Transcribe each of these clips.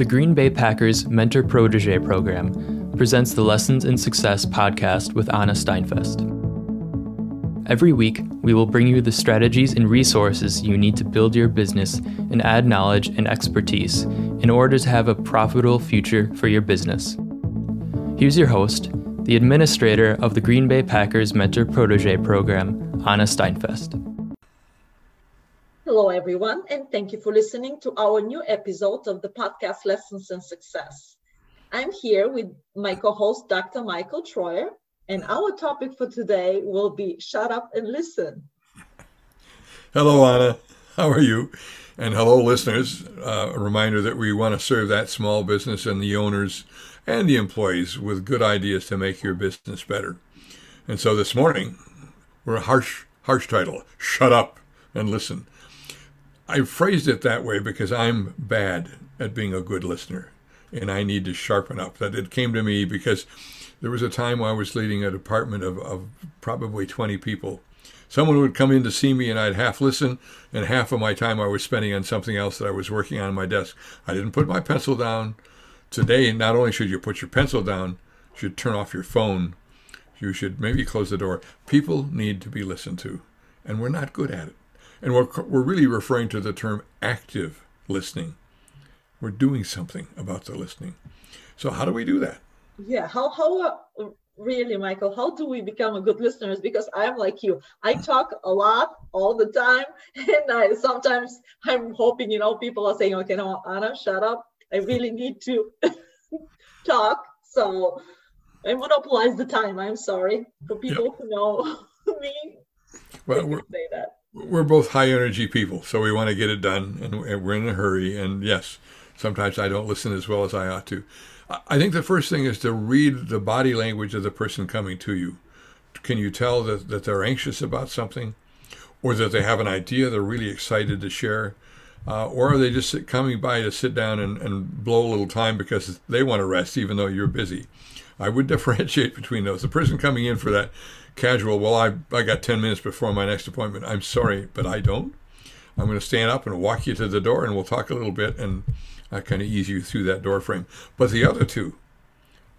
The Green Bay Packers Mentor Protege program presents the Lessons in Success podcast with Anna Steinfest. Every week, we will bring you the strategies and resources you need to build your business and add knowledge and expertise in order to have a profitable future for your business. Here's your host, the administrator of the Green Bay Packers Mentor Protege program, Anna Steinfest. Hello, everyone, and thank you for listening to our new episode of the podcast Lessons in Success. I'm here with my co host, Dr. Michael Troyer, and our topic for today will be Shut Up and Listen. Hello, Anna. How are you? And hello, listeners. Uh, a reminder that we want to serve that small business and the owners and the employees with good ideas to make your business better. And so this morning, we're a harsh, harsh title Shut Up and Listen. I phrased it that way because I'm bad at being a good listener and I need to sharpen up. That it came to me because there was a time I was leading a department of, of probably 20 people. Someone would come in to see me and I'd half listen, and half of my time I was spending on something else that I was working on my desk. I didn't put my pencil down. Today, not only should you put your pencil down, you should turn off your phone. You should maybe close the door. People need to be listened to, and we're not good at it. And we're, we're really referring to the term active listening. We're doing something about the listening. So, how do we do that? Yeah, how, how uh, really, Michael, how do we become a good listeners? Because I'm like you, I talk a lot all the time. And I sometimes I'm hoping, you know, people are saying, okay, no, Anna, shut up. I really need to talk. So, I monopolize the time. I'm sorry for people yep. who know me. Well, we're, say that we're both high energy people, so we want to get it done, and we're in a hurry. And yes, sometimes I don't listen as well as I ought to. I think the first thing is to read the body language of the person coming to you. Can you tell that, that they're anxious about something, or that they have an idea they're really excited to share? Uh, or are they just coming by to sit down and, and blow a little time because they want to rest even though you're busy? I would differentiate between those. The person coming in for that casual, well, I, I got 10 minutes before my next appointment. I'm sorry, but I don't. I'm going to stand up and walk you to the door and we'll talk a little bit and I kind of ease you through that door frame. But the other two,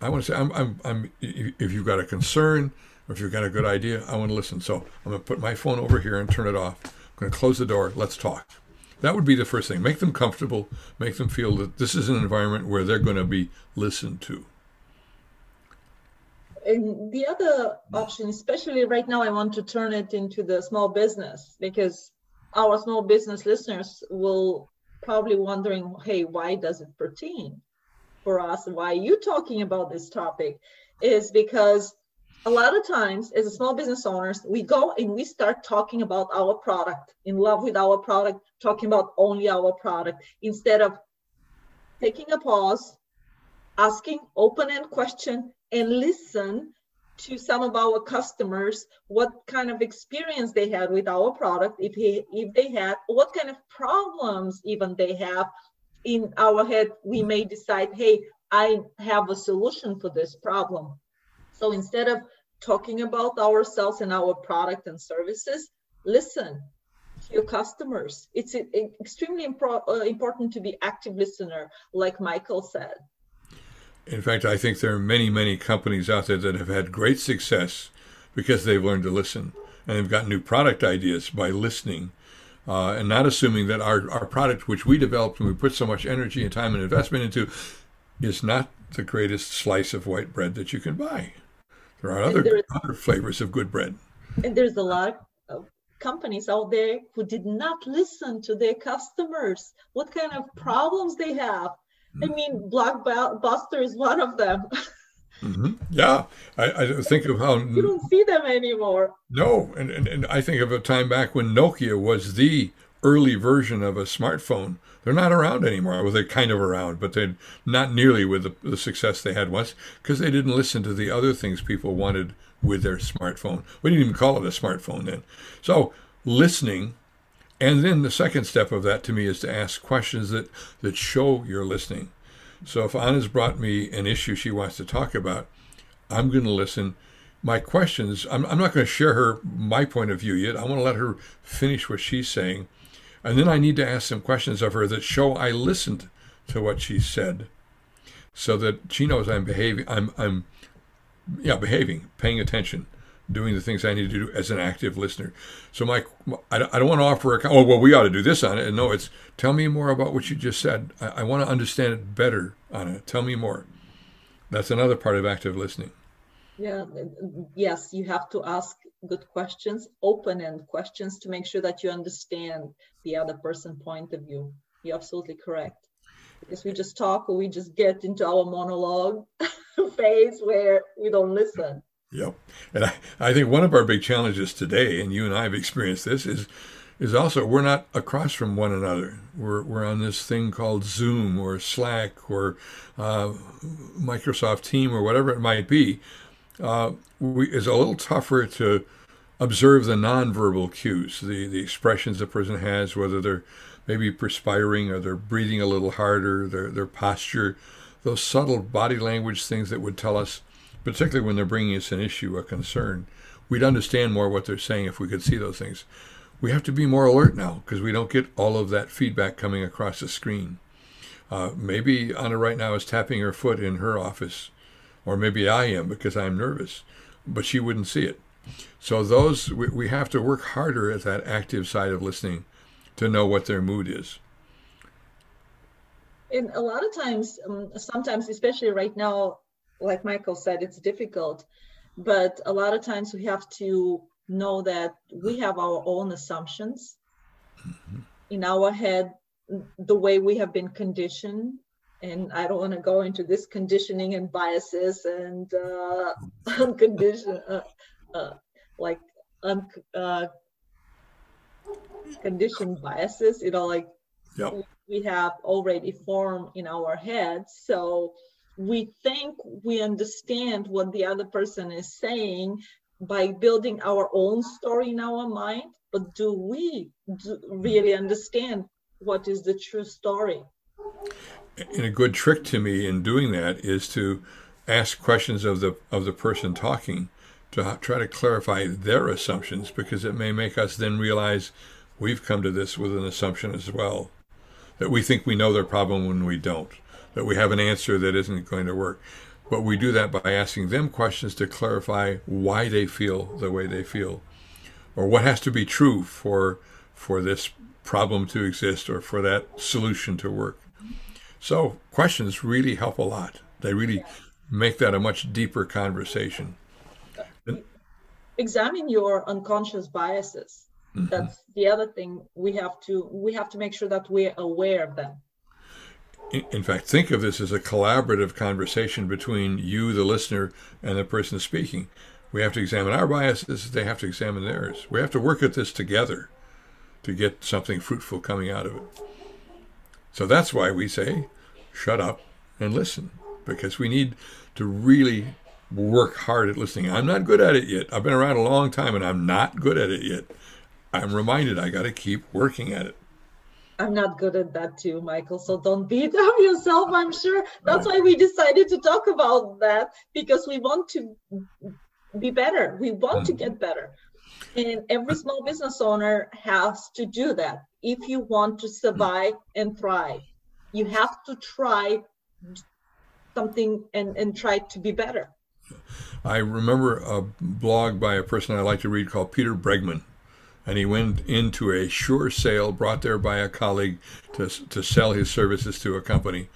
I want to say, I'm, I'm, I'm, if you've got a concern or if you've got a good idea, I want to listen. So I'm going to put my phone over here and turn it off. I'm going to close the door. Let's talk. That would be the first thing. Make them comfortable. Make them feel that this is an environment where they're going to be listened to. And the other option, especially right now, I want to turn it into the small business because our small business listeners will probably wondering, hey, why does it pertain for us? Why are you talking about this topic? Is because a lot of times as small business owners, we go and we start talking about our product, in love with our product, talking about only our product, instead of taking a pause, asking open-end question and listen to some of our customers what kind of experience they had with our product if he, if they had what kind of problems even they have. In our head we may decide hey i have a solution for this problem so instead of talking about ourselves and our product and services listen to your customers it's extremely impro- uh, important to be active listener like michael said in fact, I think there are many, many companies out there that have had great success because they've learned to listen and they've got new product ideas by listening uh, and not assuming that our, our product, which we developed and we put so much energy and time and investment into, is not the greatest slice of white bread that you can buy. There are other, other flavors of good bread. And there's a lot of companies out there who did not listen to their customers, what kind of problems they have, I mean, Blockbuster is one of them. Mm-hmm. Yeah, I, I, think of how you don't see them anymore. No, and, and, and I think of a time back when Nokia was the early version of a smartphone. They're not around anymore. Well, they're kind of around, but they're not nearly with the, the success they had once because they didn't listen to the other things people wanted with their smartphone. We didn't even call it a smartphone then. So listening and then the second step of that to me is to ask questions that, that show you're listening. So if Anna's brought me an issue she wants to talk about, I'm going to listen. My questions, I'm, I'm not going to share her my point of view yet. I want to let her finish what she's saying. And then I need to ask some questions of her that show I listened to what she said so that she knows I'm behaving, I'm, I'm, yeah, behaving, paying attention, doing the things I need to do as an active listener. So my, I don't want to offer a, oh, well, we ought to do this on it. And No, it's tell me more about what you just said. I, I want to understand it better on it. Tell me more. That's another part of active listening. Yeah, yes, you have to ask good questions, open-end questions to make sure that you understand the other person point of view. You're absolutely correct. Because we just talk or we just get into our monologue phase where we don't listen. Yep. And I, I think one of our big challenges today, and you and I have experienced this, is is also we're not across from one another. We're, we're on this thing called Zoom or Slack or uh, Microsoft Team or whatever it might be. Uh, we, it's a little tougher to observe the nonverbal cues, the, the expressions a person has, whether they're maybe perspiring or they're breathing a little harder, their, their posture, those subtle body language things that would tell us, particularly when they're bringing us an issue, a concern, we'd understand more what they're saying if we could see those things. We have to be more alert now because we don't get all of that feedback coming across the screen. Uh, maybe Anna right now is tapping her foot in her office, or maybe I am because I'm nervous, but she wouldn't see it. So those we, we have to work harder at that active side of listening to know what their mood is. And a lot of times, um, sometimes, especially right now, like Michael said, it's difficult. But a lot of times we have to know that we have our own assumptions mm-hmm. in our head, the way we have been conditioned. And I don't want to go into this conditioning and biases and uh, unconditioned, uh, uh, like un- uh, conditioned biases, you know, like yep. we have already formed in our heads. So we think we understand what the other person is saying by building our own story in our mind. But do we do really understand what is the true story? And a good trick to me in doing that is to ask questions of the of the person talking to try to clarify their assumptions because it may make us then realize we've come to this with an assumption as well that we think we know their problem when we don't, that we have an answer that isn't going to work. But we do that by asking them questions to clarify why they feel the way they feel, or what has to be true for for this problem to exist or for that solution to work. So questions really help a lot. They really make that a much deeper conversation. Examine your unconscious biases Mm-hmm. That's the other thing we have to we have to make sure that we're aware of them. In, in fact, think of this as a collaborative conversation between you, the listener, and the person speaking. We have to examine our biases, they have to examine theirs. We have to work at this together to get something fruitful coming out of it. So that's why we say, shut up and listen, because we need to really work hard at listening. I'm not good at it yet. I've been around a long time and I'm not good at it yet. I'm reminded I got to keep working at it. I'm not good at that too, Michael. So don't beat up yourself. I'm sure that's why we decided to talk about that because we want to be better. We want to mm-hmm. get better. And every small business owner has to do that. If you want to survive and thrive, you have to try something and, and try to be better. I remember a blog by a person I like to read called Peter Bregman and he went into a sure sale brought there by a colleague to, to sell his services to a company.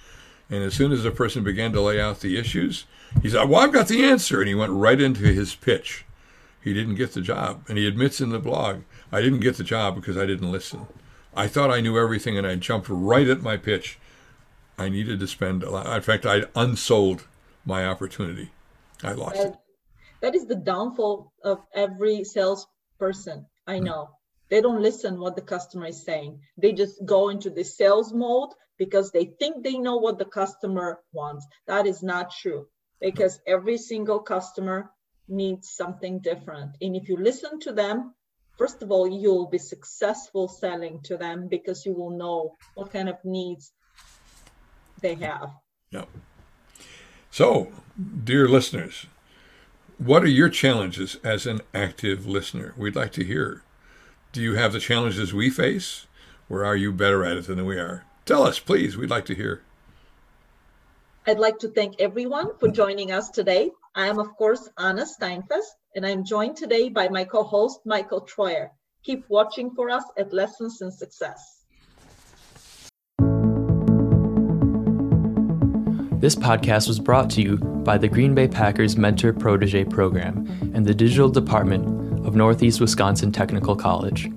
And as soon as the person began to lay out the issues, he said, Well, I've got the answer. And he went right into his pitch. He didn't get the job. And he admits in the blog, I didn't get the job because I didn't listen. I thought I knew everything and I jumped right at my pitch. I needed to spend a lot. In fact, I unsold my opportunity. I that, it. That is the downfall of every salesperson I hmm. know. They don't listen what the customer is saying. They just go into the sales mode because they think they know what the customer wants. That is not true because every single customer needs something different. And if you listen to them, first of all, you'll be successful selling to them because you will know what kind of needs they have. Yep. So, dear listeners, what are your challenges as an active listener? We'd like to hear. Do you have the challenges we face? Or are you better at it than we are? Tell us, please. We'd like to hear. I'd like to thank everyone for joining us today. I am, of course, Anna Steinfest, and I'm joined today by my co host, Michael Troyer. Keep watching for us at Lessons in Success. This podcast was brought to you by the Green Bay Packers Mentor Protege Program and the Digital Department of Northeast Wisconsin Technical College.